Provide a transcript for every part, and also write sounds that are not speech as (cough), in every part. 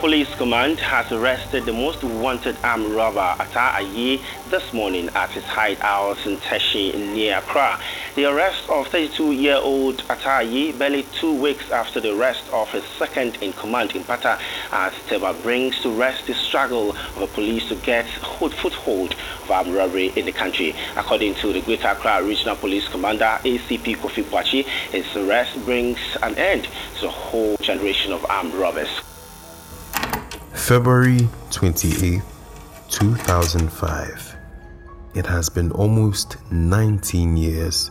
Police command has arrested the most wanted armed robber Ataa Ayi this morning at his hideout in Teshie near Accra. The arrest of 32-year-old Ataa Ayi barely two weeks after the arrest of his second-in-command in Pata at Teba brings to rest the struggle of the police to get foothold of armed robbery in the country. According to the Greater Accra Regional Police Commander ACP Kofi Boakye, his arrest brings an end to the whole generation of armed robbers. February 28, 2005. It has been almost 19 years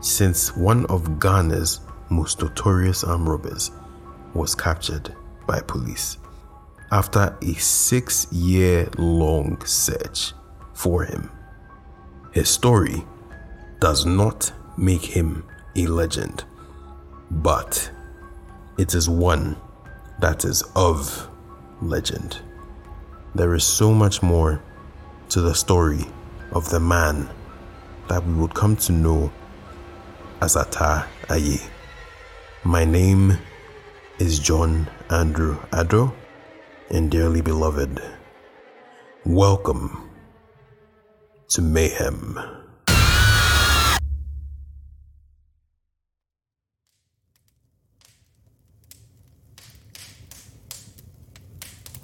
since one of Ghana's most notorious armed robbers was captured by police after a six year long search for him. His story does not make him a legend, but it is one that is of legend. There is so much more to the story of the man that we would come to know as Ataa Ayi. My name is John Andrew Addo, and dearly beloved, welcome to Mayhem.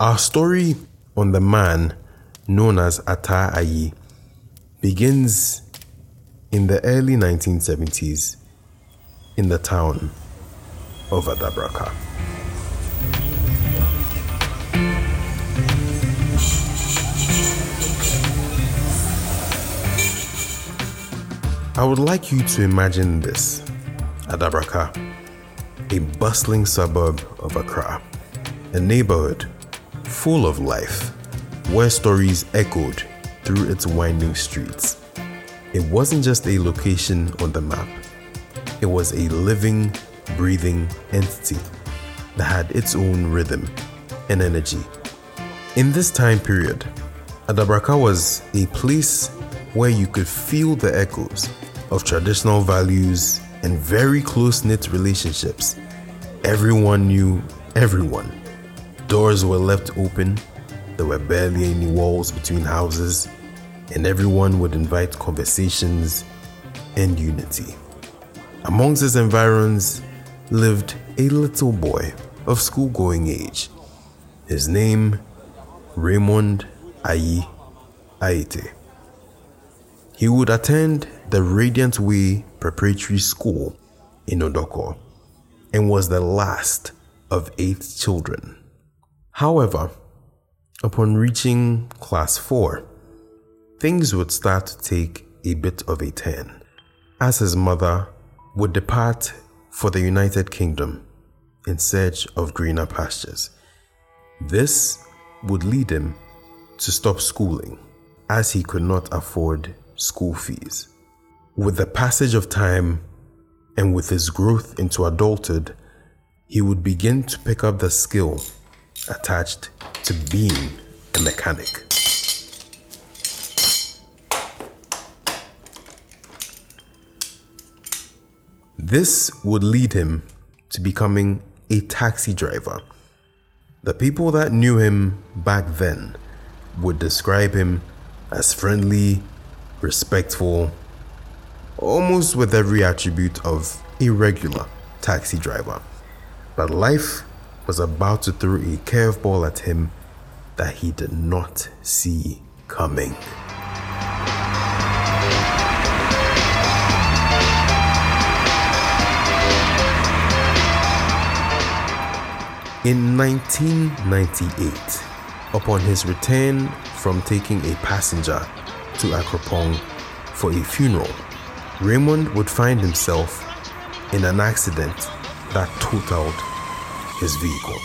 Our story on the man known as Ataa Ayi begins in the early 1970s in the town of Adabraka. I would like you to imagine this Adabraka, a bustling suburb of Accra, a neighborhood full of life, where stories echoed through its winding streets. It wasn't just a location on the map, it was a living, breathing entity that had its own rhythm and energy. In this time period, Adabraka was a place where you could feel the echoes of traditional values and very close knit relationships. Everyone knew everyone Doors were left open, there were barely any walls between houses, and everyone would invite conversations and unity. Amongst his environs lived a little boy of school going age. His name, Raymond Ayi Aite. He would attend the Radiant Way Preparatory School in Odorkor and was the last of eight children. However, upon reaching class 4, things would start to take a bit of a turn, as his mother would depart for the United Kingdom in search of greener pastures. This would lead him to stop schooling, as he could not afford school fees. With the passage of time and with his growth into adulthood, he would begin to pick up the skill attached to being a mechanic. This would lead him to becoming a taxi driver. The people that knew him back then would describe him as friendly, respectful, almost with every attribute of a regular taxi driver. But life was about to throw a curveball at him that he did not see coming. In 1998, upon his return from taking a passenger to Akropong for a funeral, Raymond would find himself in an accident that totaled his vehicle.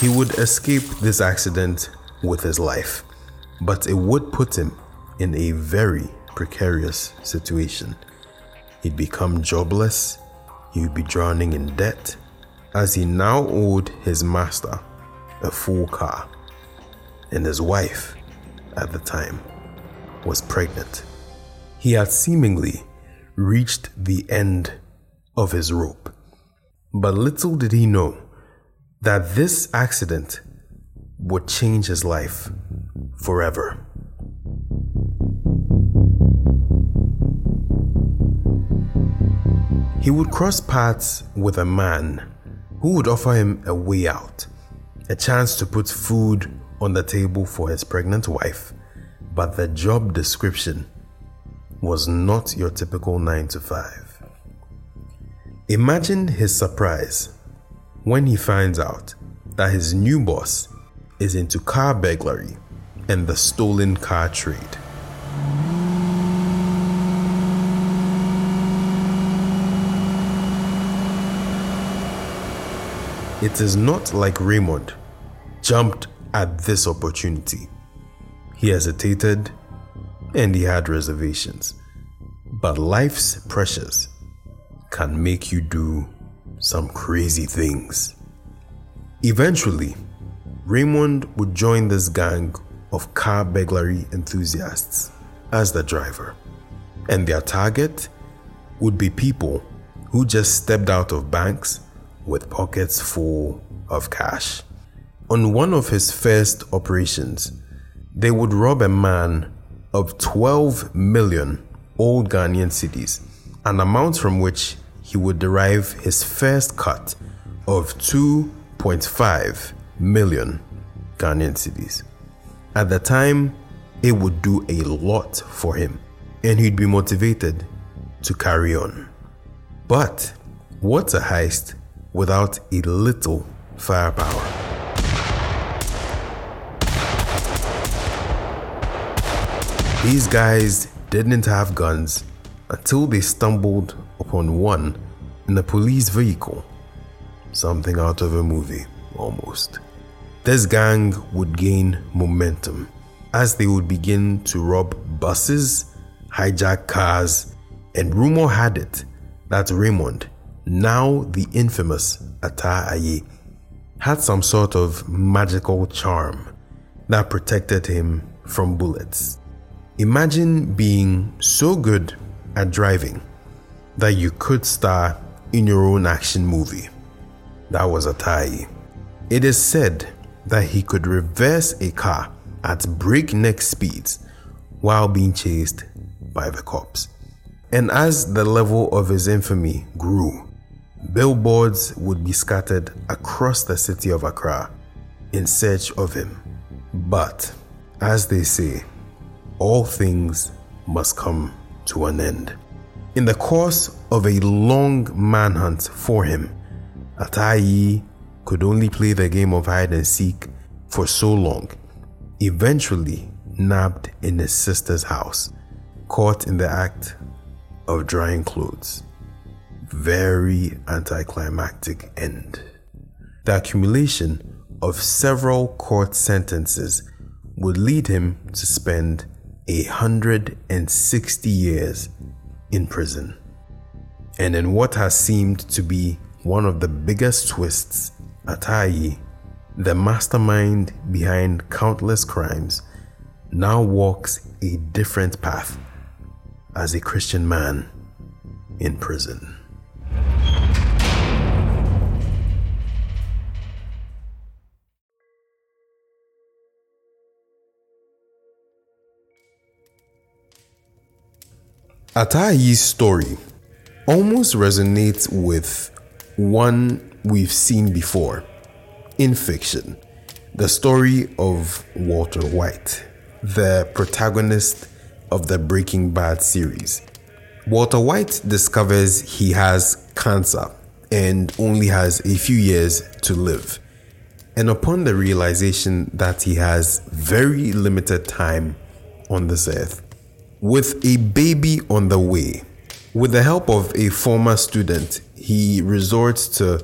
He would escape this accident with his life, but it would put him in a very precarious situation. He'd become jobless, he would be drowning in debt, as he now owed his master a full car, and his wife, at the time, was pregnant. He had seemingly reached the end of his rope. But little did he know that this accident would change his life forever. He would cross paths with a man who would offer him a way out, a chance to put food on the table for his pregnant wife, but the job description was not your typical 9 to 5. Imagine his surprise when he finds out that his new boss is into car burglary and the stolen car trade. It is not like Raymond jumped at this opportunity. He hesitated and he had reservations. But life's pressures can make you do some crazy things. Eventually, Raymond would join this gang of car burglary enthusiasts as the driver, and their target would be people who just stepped out of banks with pockets full of cash. On one of his first operations, they would rob a man of 12 million old Ghanaian cedis, an amount from which he would derive his first cut of 2.5 million Ghanaian cedis. At the time, it would do a lot for him, and he'd be motivated to carry on. But what's a heist without a little firepower. These guys didn't have guns until they stumbled upon one in a police vehicle. Something out of a movie, almost. This gang would gain momentum as they would begin to rob buses, hijack cars, and rumor had it that Raymond now the infamous Ataa Ayi, had some sort of magical charm that protected him from bullets. Imagine being so good at driving that you could star in your own action movie. That was Ataa Ayi. It is said that he could reverse a car at breakneck speeds while being chased by the cops. And as the level of his infamy grew, Billboards would be scattered across the city of Accra in search of him. But, as they say, all things must come to an end. In the course of a long manhunt for him, Ataa Ayi could only play the game of hide and seek for so long, eventually nabbed in his sister's house, caught in the act of drying clothes very anticlimactic end. The accumulation of several court sentences would lead him to spend 160 years in prison. And in what has seemed to be one of the biggest twists, Ataa Ayi, the mastermind behind countless crimes, now walks a different path as a Christian man in prison. Ataa Ayi's story almost resonates with one we've seen before in fiction the story of Walter White, the protagonist of the Breaking Bad series. Walter White discovers he has cancer and only has a few years to live. And upon the realization that he has very limited time on this earth, with a baby on the way, with the help of a former student, he resorts to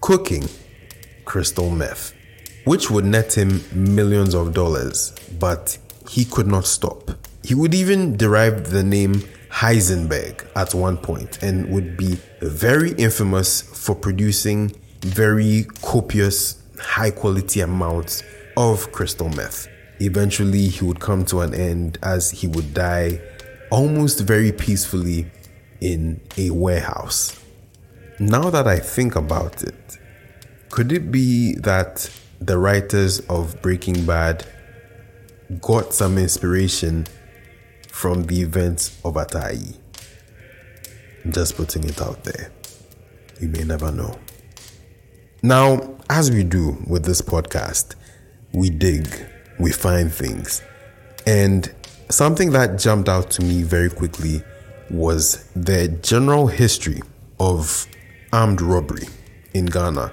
cooking crystal meth, which would net him millions of dollars, but he could not stop. He would even derive the name Heisenberg at one point and would be very infamous for producing very copious, high quality amounts of crystal meth. Eventually, he would come to an end as he would die almost very peacefully in a warehouse. now that I think about it, could it be that the writers of Breaking Bad got some inspiration from the events of Ataa Ayi? Just putting it out there. You may never know. Now, as we do with this podcast, we dig, we find things. And something that jumped out to me very quickly was the general history of armed robbery in Ghana.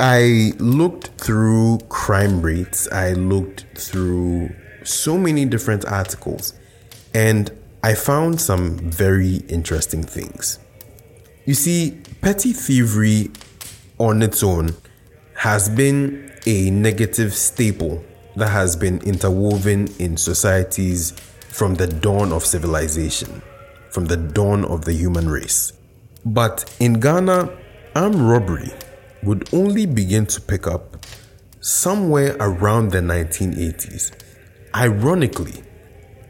I looked through crime rates, I looked through so many different articles, and I found some very interesting things. You see, petty thievery on its own has been a negative staple that has been interwoven in societies from the dawn of civilization, from the dawn of the human race. But in Ghana, armed robbery would only begin to pick up somewhere around the 1980s. Ironically,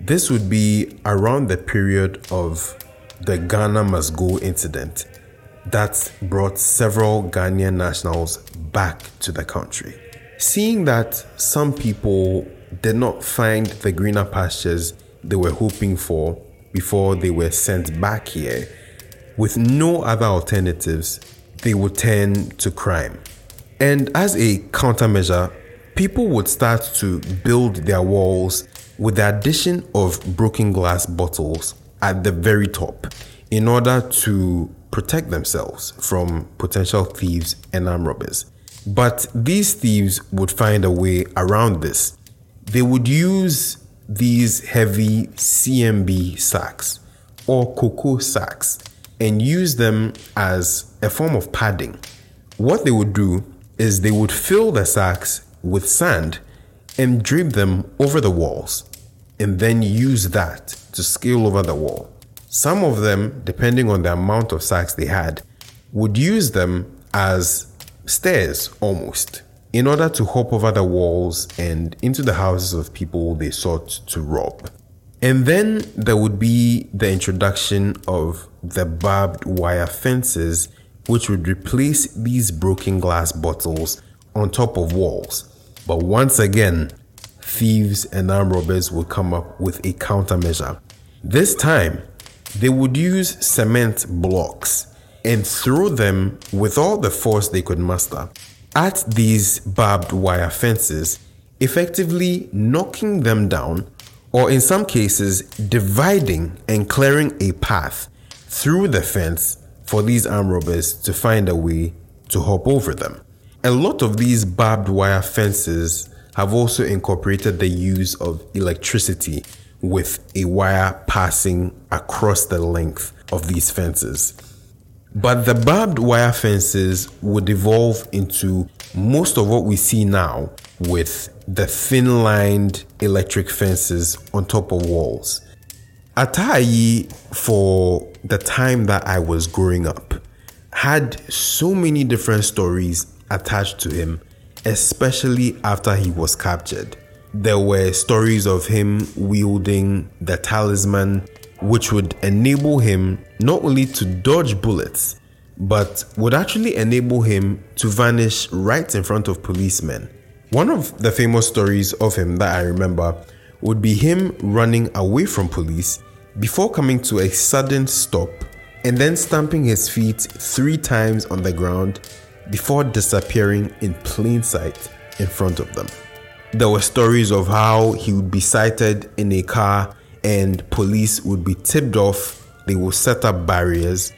this would be around the period of the Ghana Must Go incident that brought several Ghanaian nationals back to the country. Seeing that some people did not find the greener pastures they were hoping for before they were sent back here, with no other alternatives, they would turn to crime. And as a countermeasure, people would start to build their walls with the addition of broken glass bottles at the very top in order to protect themselves from potential thieves and armed robbers. But these thieves would find a way around this. They would use these heavy CMB sacks or cocoa sacks and use them as a form of padding. What they would do is they would fill the sacks with sand and drape them over the walls and then use that to scale over the wall. Some of them, depending on the amount of sacks they had, would use them as stairs almost in order to hop over the walls and into the houses of people they sought to rob. And then there would be the introduction of the barbed wire fences, which would replace these broken glass bottles on top of walls. But once again, thieves and armed robbers would come up with a countermeasure. This time, they would use cement blocks and throw them with all the force they could muster at these barbed wire fences, effectively knocking them down or in some cases, dividing and clearing a path through the fence for these armed robbers to find a way to hop over them. A lot of these barbed wire fences have also incorporated the use of electricity with a wire passing across the length of these fences. But the barbed wire fences would evolve into most of what we see now with the thin lined electric fences on top of walls. Ataa Ayi, for the time that I was growing up, had so many different stories attached to him, especially after he was captured. There were stories of him wielding the talisman, which would enable him not only to dodge bullets, but would actually enable him to vanish right in front of policemen one of the famous stories of him that I remember would be him running away from police before coming to a sudden stop and then stamping his feet three times on the ground before disappearing in plain sight in front of them. There were stories of how he would be sighted in a car and police would be tipped off, they would set up barriers,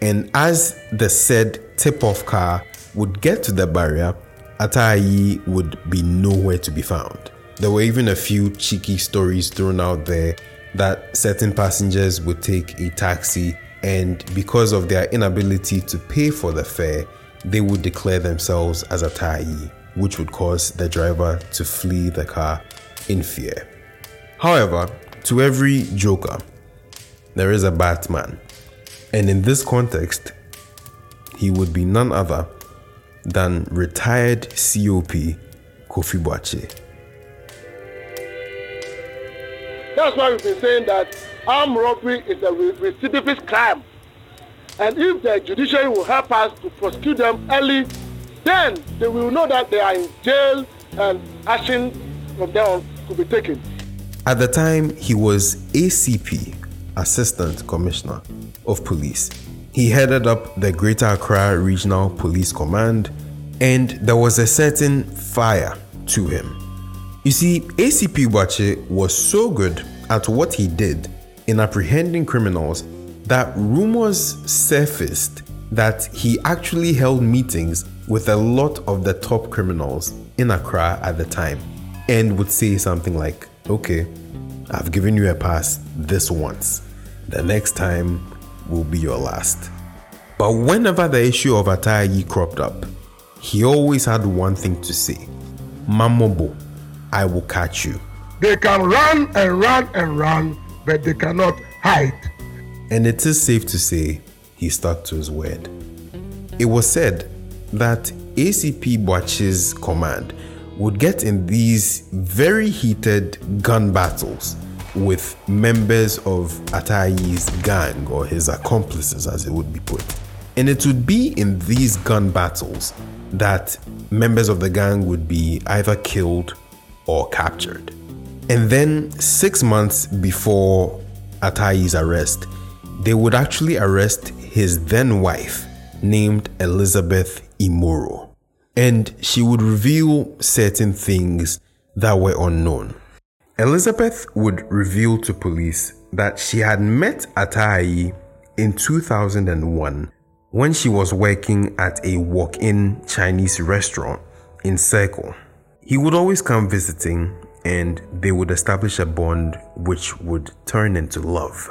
and as the said tip off car would get to the barrier, Ataa Ayi would be nowhere to be found. There were even a few cheeky stories thrown out there that certain passengers would take a taxi and because of their inability to pay for the fare, they would declare themselves as Ataa Ayi, which would cause the driver to flee the car in fear. However, to every joker, there is a Batman. And in this context, he would be none other than retired COP Kofi Boakye. That's why we've been saying that armed robbery is a recidivist crime. And if the judiciary will help us to prosecute them early, then they will know that they are in jail and action from there on could be taken. At the time, he was ACP, Assistant Commissioner of Police. He headed up the Greater Accra Regional Police Command, and there was a certain fire to him. You see, ACP Boakye was so good at what he did in apprehending criminals that rumors surfaced that he actually held meetings with a lot of the top criminals in Accra at the time and would say something like, Okay, I've given you a pass this once. The next time will be your last. But whenever the issue of Ataa Ayi cropped up, he always had one thing to say Mamobo, I will catch you. They can run and run and run, but they cannot hide. And it is safe to say he stuck to his word. It was said that ACP Boakye's command would get in these very heated gun battles with members of Ataa Ayi's gang or his accomplices, as it would be put. And it would be in these gun battles that members of the gang would be either killed or captured. And then, six months before Ataa Ayi's arrest, they would actually arrest his then wife, named Elizabeth Imoro. And she would reveal certain things that were unknown. Elizabeth would reveal to police that she had met Ataa Ayi in 2001 when she was working at a walk in Chinese restaurant in Circle. He would always come visiting and they would establish a bond which would turn into love.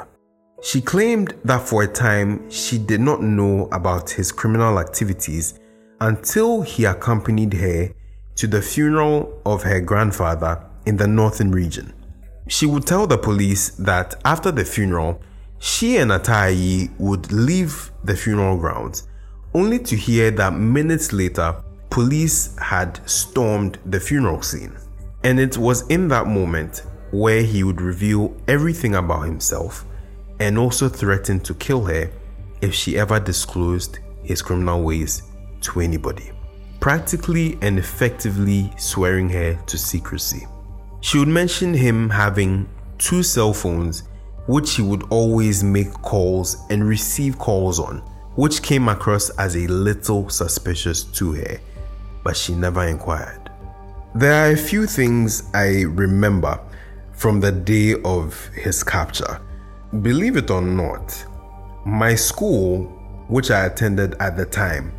She claimed that for a time she did not know about his criminal activities until he accompanied her to the funeral of her grandfather in the northern region. She would tell the police that after the funeral, she and Ataa Ayi would leave the funeral grounds, only to hear that minutes later, police had stormed the funeral scene. And it was in that moment where he would reveal everything about himself and also threaten to kill her if she ever disclosed his criminal ways to anybody, practically and effectively swearing her to secrecy. She would mention him having two cell phones which he would always make calls and receive calls on, which came across as a little suspicious to her, but she never inquired. There are a few things I remember from the day of his capture. Believe it or not, my school, which I attended at the time,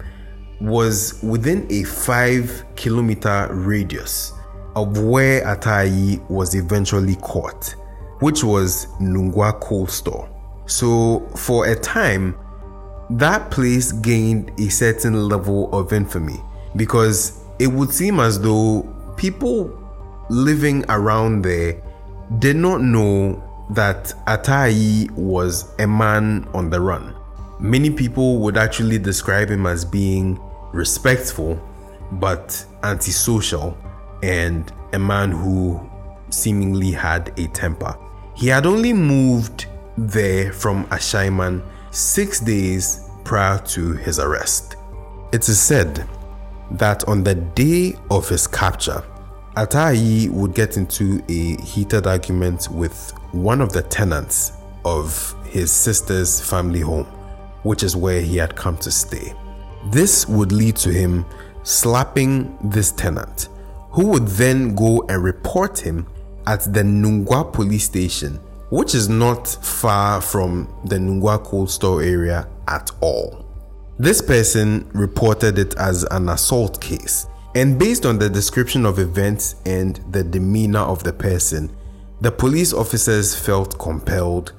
was within a five kilometer radius of where Ataa Ayi was eventually caught which was Nungua Cold Store. So, for a time, that place gained a certain level of infamy because it would seem as though people living around there did not know that Ataa Ayi was a man on the run. Many people would actually describe him as being respectful but antisocial and a man who seemingly had a temper. He had only moved there from Ashaiman six days prior to his arrest. It is said that on the day of his capture, Ataa Ayi would get into a heated argument with one of the tenants of his sister's family home, which is where he had come to stay. This would lead to him slapping this tenant, who would then go and report him at the Nungua police station, which is not far from the Nungua cold store area at all. This person reported it as an assault case, and based on the description of events and the demeanor of the person, the police officers felt compelled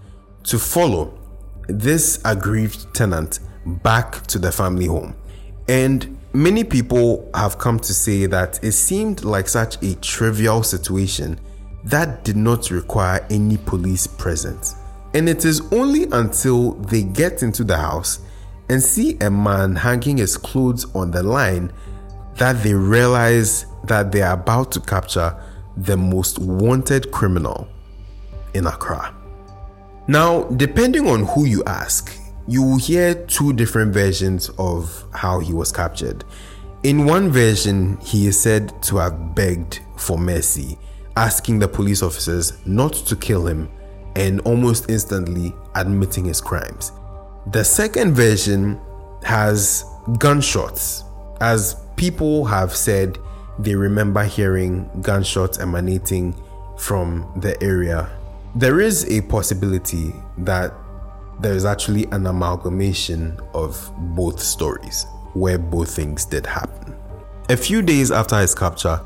to follow this aggrieved tenant back to the family home. And many people have come to say that it seemed like such a trivial situation that did not require any police presence. And it is only until they get into the house and see a man hanging his clothes on the line that they realize that they are about to capture the most wanted criminal in Accra. Now, depending on who you ask, you will hear two different versions of how he was captured. In one version, he is said to have begged for mercy, asking the police officers not to kill him and almost instantly admitting his crimes. The second version has gunshots, as people have said they remember hearing gunshots emanating from the area. There is a possibility that there is actually an amalgamation of both stories where both things did happen. A few days after his capture,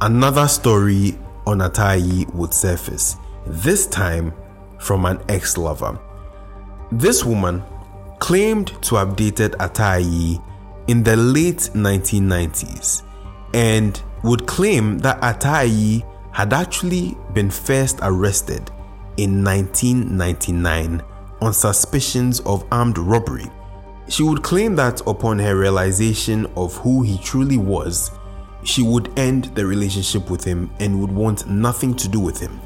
another story on Ataa Ayi would surface, this time from an ex lover. This woman claimed to have dated Ataa Ayi in the late 1990s and would claim that Ataa Ayi had actually been first arrested in 1999 on suspicions of armed robbery. She would claim that upon her realization of who he truly was, she would end the relationship with him and would want nothing to do with him.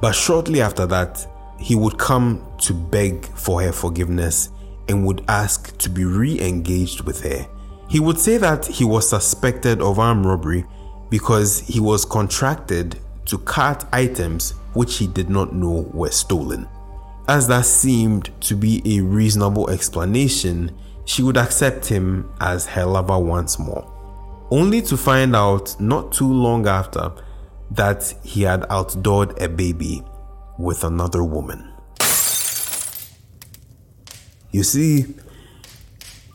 But shortly after that, he would come to beg for her forgiveness and would ask to be re engaged with her. He would say that he was suspected of armed robbery because he was contracted to cart items which he did not know were stolen. As that seemed to be a reasonable explanation, she would accept him as her lover once more, only to find out not too long after that he had outdoored a baby with another woman. You see,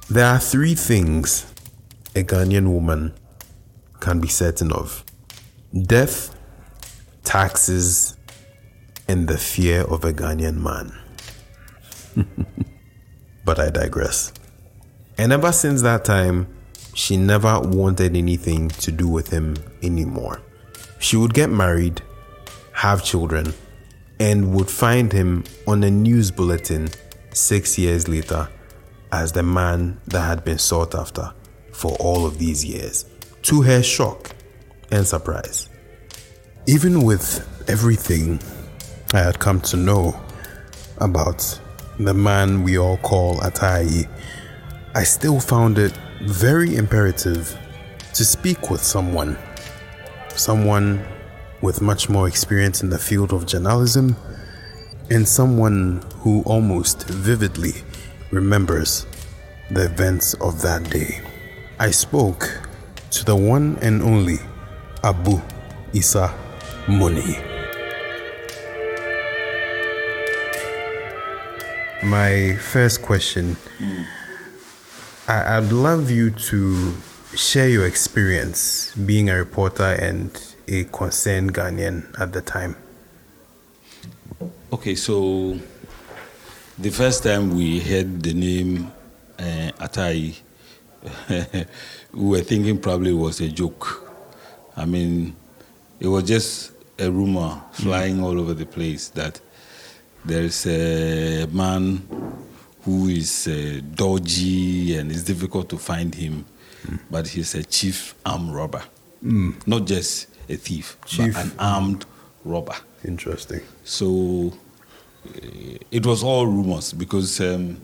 there are three things a Ghanaian woman can be certain of death, taxes, and the fear of a Ghanaian man. (laughs) but I digress. And ever since that time, she never wanted anything to do with him anymore. She would get married, have children, and would find him on a news bulletin six years later as the man that had been sought after for all of these years, to her shock and surprise. Even with everything I had come to know about the man we all call Ataa Ayi, I still found it very imperative to speak with someone, someone with much more experience in the field of journalism, and someone who almost vividly remembers the events of that day. I spoke to the one and only Abu Isa Muni. My first question mm. I, I'd love you to share your experience being a reporter and a concerned Ghanaian at the time. Okay, so the first time we heard the name uh, Ataa Ayi, (laughs) we were thinking probably it was a joke. I mean, it was just a rumor flying mm. all over the place that there is a man who is uh, dodgy and it's difficult to find him, mm. but he's a chief armed robber. Mm. Not just a thief, chief. but an armed robber. Interesting. So uh, it was all rumors because um,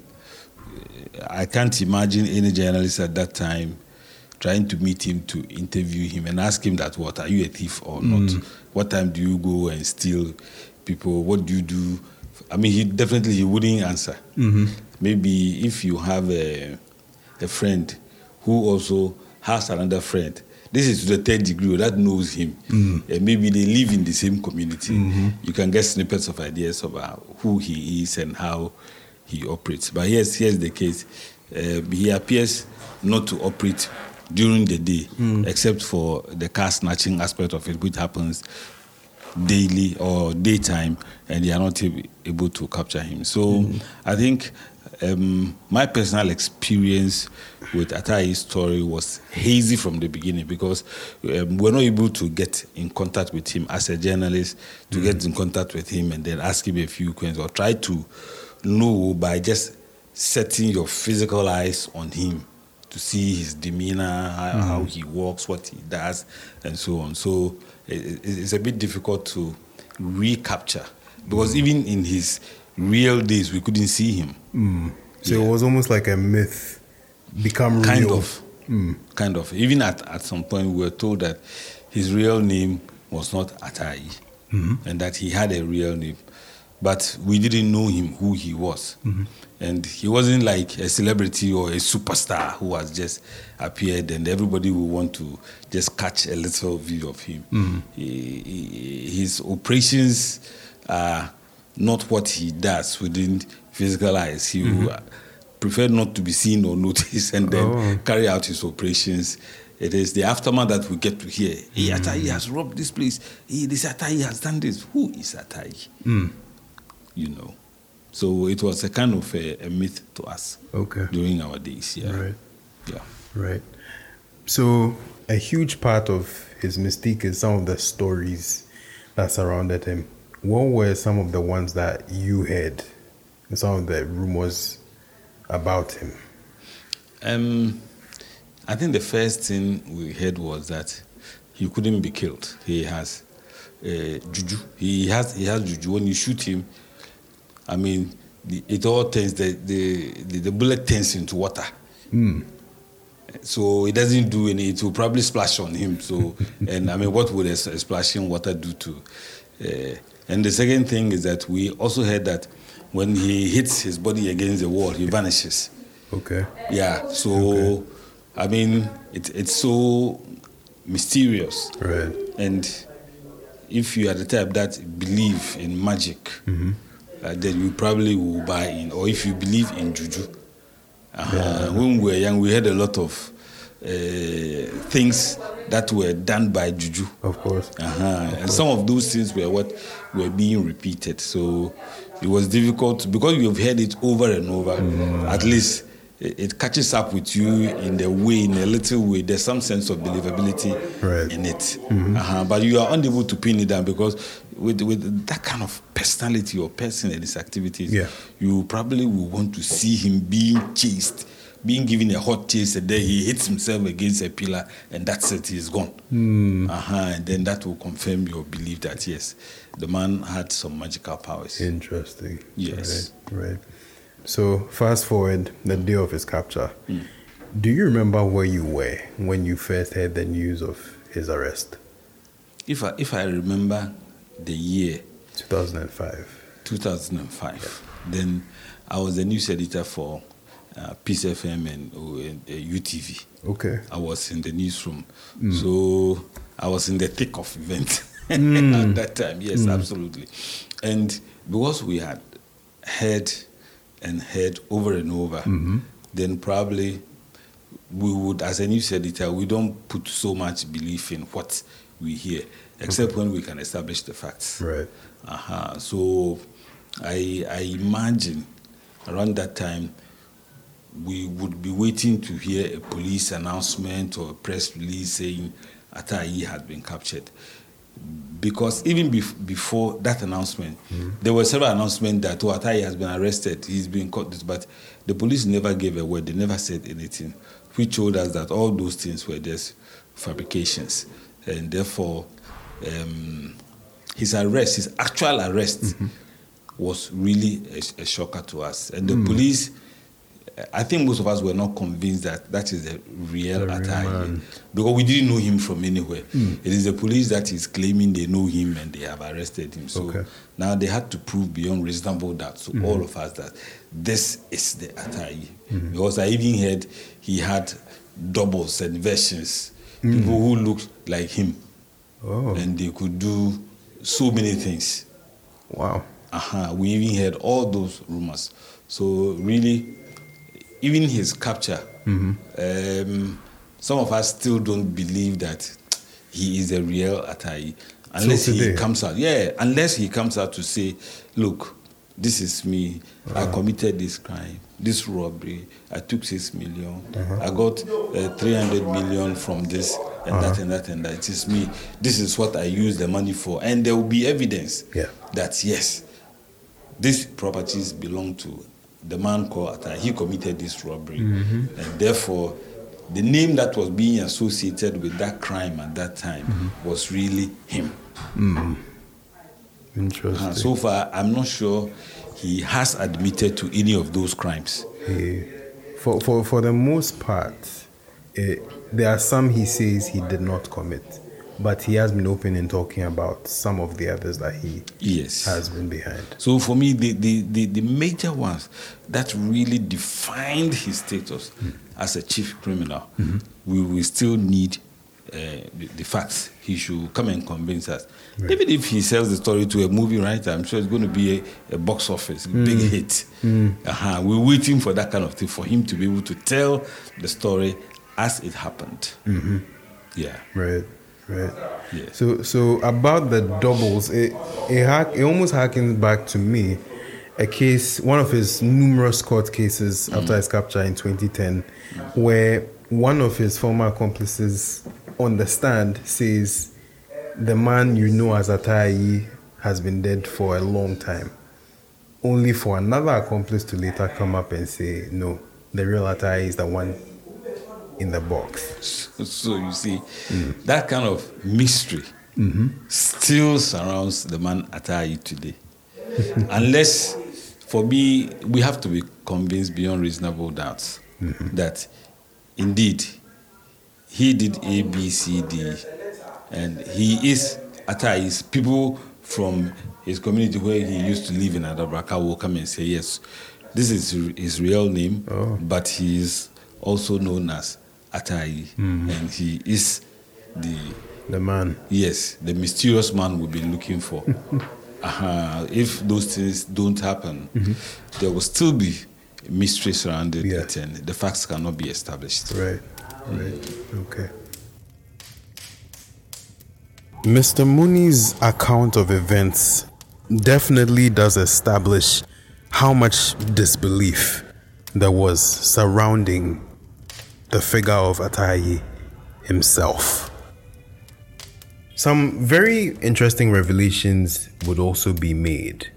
I can't imagine any journalist at that time trying to meet him to interview him and ask him that what are you a thief or not? Mm. What time do you go and steal people? What do you do? I mean, he definitely he wouldn't answer. Mm-hmm. Maybe if you have a, a friend who also has another friend, this is to the third degree that knows him. Mm-hmm. And maybe they live in the same community. Mm-hmm. You can get snippets of ideas about who he is and how he operates. But here's, here's the case uh, he appears not to operate during the day, mm. except for the car snatching aspect of it, which happens daily or daytime, and they are not able to capture him. So mm. I think um, my personal experience with Ataa Ayi's story was hazy from the beginning because um, we're not able to get in contact with him as a journalist, to mm. get in contact with him and then ask him a few questions or try to know by just setting your physical eyes on him to see his demeanor, how, mm. how he walks, what he does, and so on. So it's a bit difficult to recapture because mm. even in his real days, we couldn't see him. Mm. So it was almost like a myth become kind real. of kind of even at, at some point we were told that his real name was not atai and that he had a real name but we didn't know him who he was mm-hmm. and he wasn't like a celebrity or a superstar who has just appeared and everybody will want to just catch a little view of him mm-hmm. He- he- his operations are not what he does within physical eyes he mm-hmm. will prefer not to be seen or (laughs) noticed and then Oh. carry out his operations. It is the aftermath that we get to hear. Hey, Ataa Ayi has robbed this place. Hey, this Ataa Ayi has done this. Who is Ataa Ayi? Mm. You know. So it was a kind of a, a myth to us Okay. during our days. Yeah. Right. Yeah. Right. So a huge part of his mystique is some of the stories that surrounded him. What were some of the ones that you heard? Some of the rumors about him. Um, I think the first thing we heard was that he couldn't be killed. He has uh, juju. He has he has juju. When you shoot him, I mean, the, it all turns the, the the the bullet turns into water. So it doesn't do any. It will probably splash on him. So (laughs) and I mean, what would a, a splashing water do to? Uh, and the second thing is that we also heard that when he hits his body against the wall, he vanishes. Okay. Yeah. So, I mean, it, it's so mysterious. Right. And if you are the type that believe in magic, uh, then you probably will buy in. Or if you believe in juju. Uh, When we were young, we had a lot of uh, things that were done by juju. Of course. Uh-huh. And some of those things were what were being repeated. So it was difficult because you've heard it over and over. At least it, catches up with you in the way, in a little way. There's some sense of believability Right. in it. Uh-huh. But you are unable to pin it down because with, with that kind of personality or person and his activities, Yeah. you probably will want to see him being chased. Being given a hot chase, and then he hits himself against a pillar, and that's it, he's gone. Uh-huh. And then that will confirm your belief that yes, the man had some magical powers. Interesting. Yes. Right. Right. So fast forward the day of his capture. Do you remember where you were when you first heard the news of his arrest? If I, if I remember the year 2005. 2005, then I was the news editor for uh, Peace FM and, uh, UTV. Okay. I was in the newsroom. So I was in the thick of event (laughs) at that time. Yes, absolutely. And because we had heard and heard over and over, then probably we would, as a news editor, we don't put so much belief in what we hear, except when we can establish the facts. Right. Uh-huh. So I, I imagine around that time we would be waiting to hear a police announcement or a press release saying Ataa Ayi had been captured. Because even bef- before that announcement, mm-hmm. there were several announcements that oh, Ataa Ayi has been arrested, he's been caught, but the police never gave a word, they never said anything, which told us that all those things were just fabrications. And therefore, um, his arrest, his actual arrest, mm-hmm. was really a, a shocker to us. And the mm. police, I think most of us were not convinced that that is the real The real because we didn't know him from anywhere. Hmm. It is the police that is claiming they know him and they have arrested him. So Okay. now they had to prove beyond reasonable doubt to hmm. all of us that this is the Ataa Ayi. Hmm. Because I even heard he had doubles and versions, people who looked like him, Oh. and they could do so many things. Wow. Uh-huh. We even heard all those rumors. So really, even his capture, um, some of us still don't believe that he is a real Ataa Ayi unless he comes out. Yeah, unless he comes out to say, "Look, this is me. I committed this crime, this robbery. I took six million. I got uh, three hundred million from this and that and that and that. It is me. This is what I used the money for, and there will be evidence Yeah. that yes, these properties belong to the man called Ataa Ayi. He committed this robbery, Mm-hmm. and therefore, the name that was being associated with that crime at that time Mm-hmm. was really him. Interesting. Uh, so far, I'm not sure he has admitted to any of those crimes. He, for, for, for the most part, it, there are some he says he did not commit, but he has been open in talking about some of the others that he Yes. has been behind. So for me, the, the, the, the major ones that really defined his status hmm. as a chief criminal, mm-hmm. we will still need uh, the, the facts. He should come and convince us. Even if he sells the story to a movie writer, I'm sure it's going to be a, a box office, big mm. hit. Mm. Uh-huh. We're waiting for that kind of thing, for him to be able to tell the story as it happened. Mm-hmm. Yeah. Right, right. Yeah. So, so about the doubles, it it, ha- it almost harkens back to me, a case, one of his numerous court cases mm. after his capture in 2010, where one of his former accomplices on the stand says, "The man you know as Ataa Ayi has been dead for a long time." Only for another accomplice to later come up and say, "No, the real Ataa Ayi is the one in the box." So you see, that kind of mystery still surrounds the man Ataa Ayi today. (laughs) Unless, for me, we have to be convinced beyond reasonable doubts that indeed he did A, B, C, D, and he is Ataa Ayi's people from his community where he used to live in Adabraka will come and say, yes, this is his real name, oh. but he is also known as Ataa Ayi, mm-hmm. and he is the The man. yes, the mysterious man we've been looking for. (laughs) uh If those things don't happen, mm-hmm. there will still be mystery surrounding Yeah. it, and the facts cannot be established. Right, right, mm-hmm. okay. Mr. Mooney's account of events definitely does establish how much disbelief there was surrounding the figure of Ataa Ayi himself. Some very interesting revelations would also be made.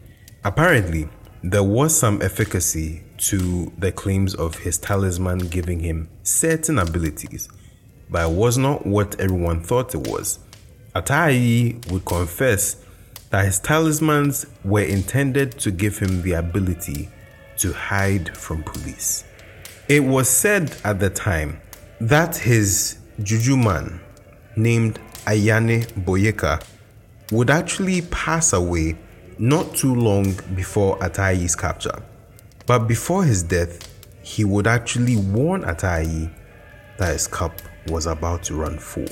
Apparently, there was some efficacy to the claims of his talisman giving him certain abilities, but it was not what everyone thought it was. Ataa Ayi would confess that his talismans were intended to give him the ability to hide from police. It was said at the time that his juju man named Ayane Boyeka would actually pass away not too long before Ataa Ayi's capture. But before his death, he would actually warn Ataa Ayi that his cup was about to run full.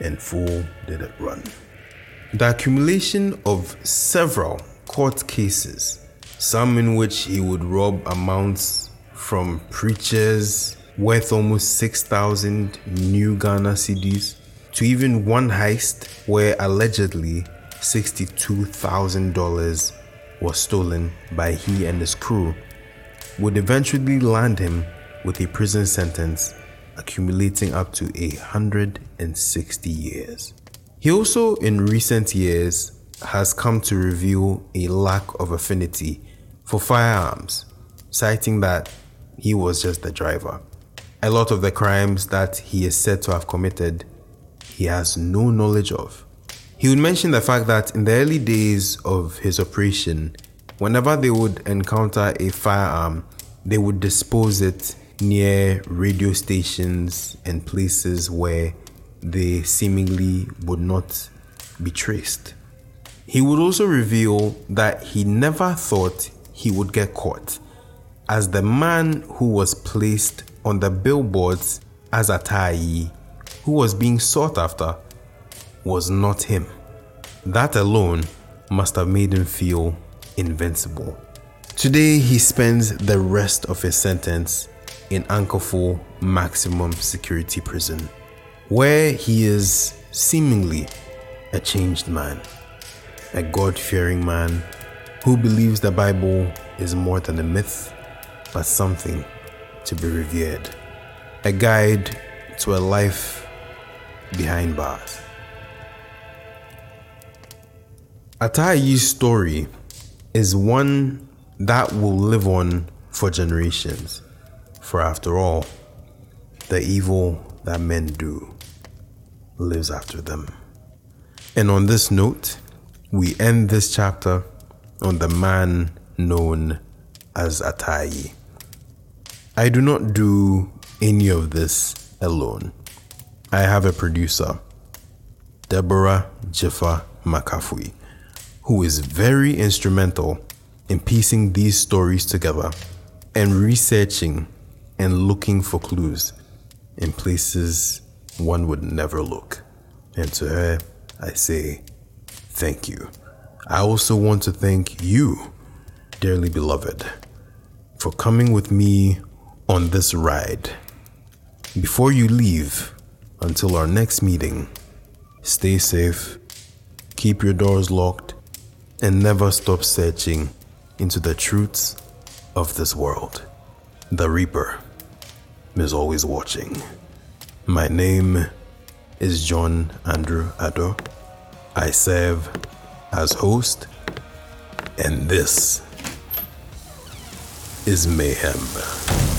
And full did it run. The accumulation of several court cases, some in which he would rob amounts from preachers worth almost 6,000 new Ghana cedis to even one heist where allegedly $62,000 was stolen by he and his crew, would eventually land him with a prison sentence accumulating up to 160 years. He also, in recent years, has come to reveal a lack of affinity for firearms, citing that he was just the driver. A lot of the crimes that he is said to have committed, he has no knowledge of. He would mention the fact that in the early days of his operation, whenever they would encounter a firearm, they would dispose it near radio stations and places where they seemingly would not be traced. He would also reveal that he never thought he would get caught, as the man who was placed on the billboards as a Ataa Ayi, who was being sought after, was not him. That alone must have made him feel invincible. Today, he spends the rest of his sentence in Ankaful Maximum Security Prison, where he is seemingly a changed man, a God fearing man who believes the Bible is more than a myth, but something to be revered, a guide to a life behind bars. Ataa Ayi's story is one that will live on for generations. For after all, the evil that men do lives after them. And on this note, we end this chapter on the man known as Ataa Ayi. I do not do any of this alone. I have a producer, Deborah Jiffa McAfee, who is very instrumental in piecing these stories together and researching and looking for clues in places one would never look. And to her, I say, thank you. I also want to thank you, dearly beloved, for coming with me on this ride. Before you leave, until our next meeting, stay safe, keep your doors locked, and never stop searching into the truths of this world. The Reaper is always watching. My name is John Andrew Addo. I serve as host, and this is Mayhem.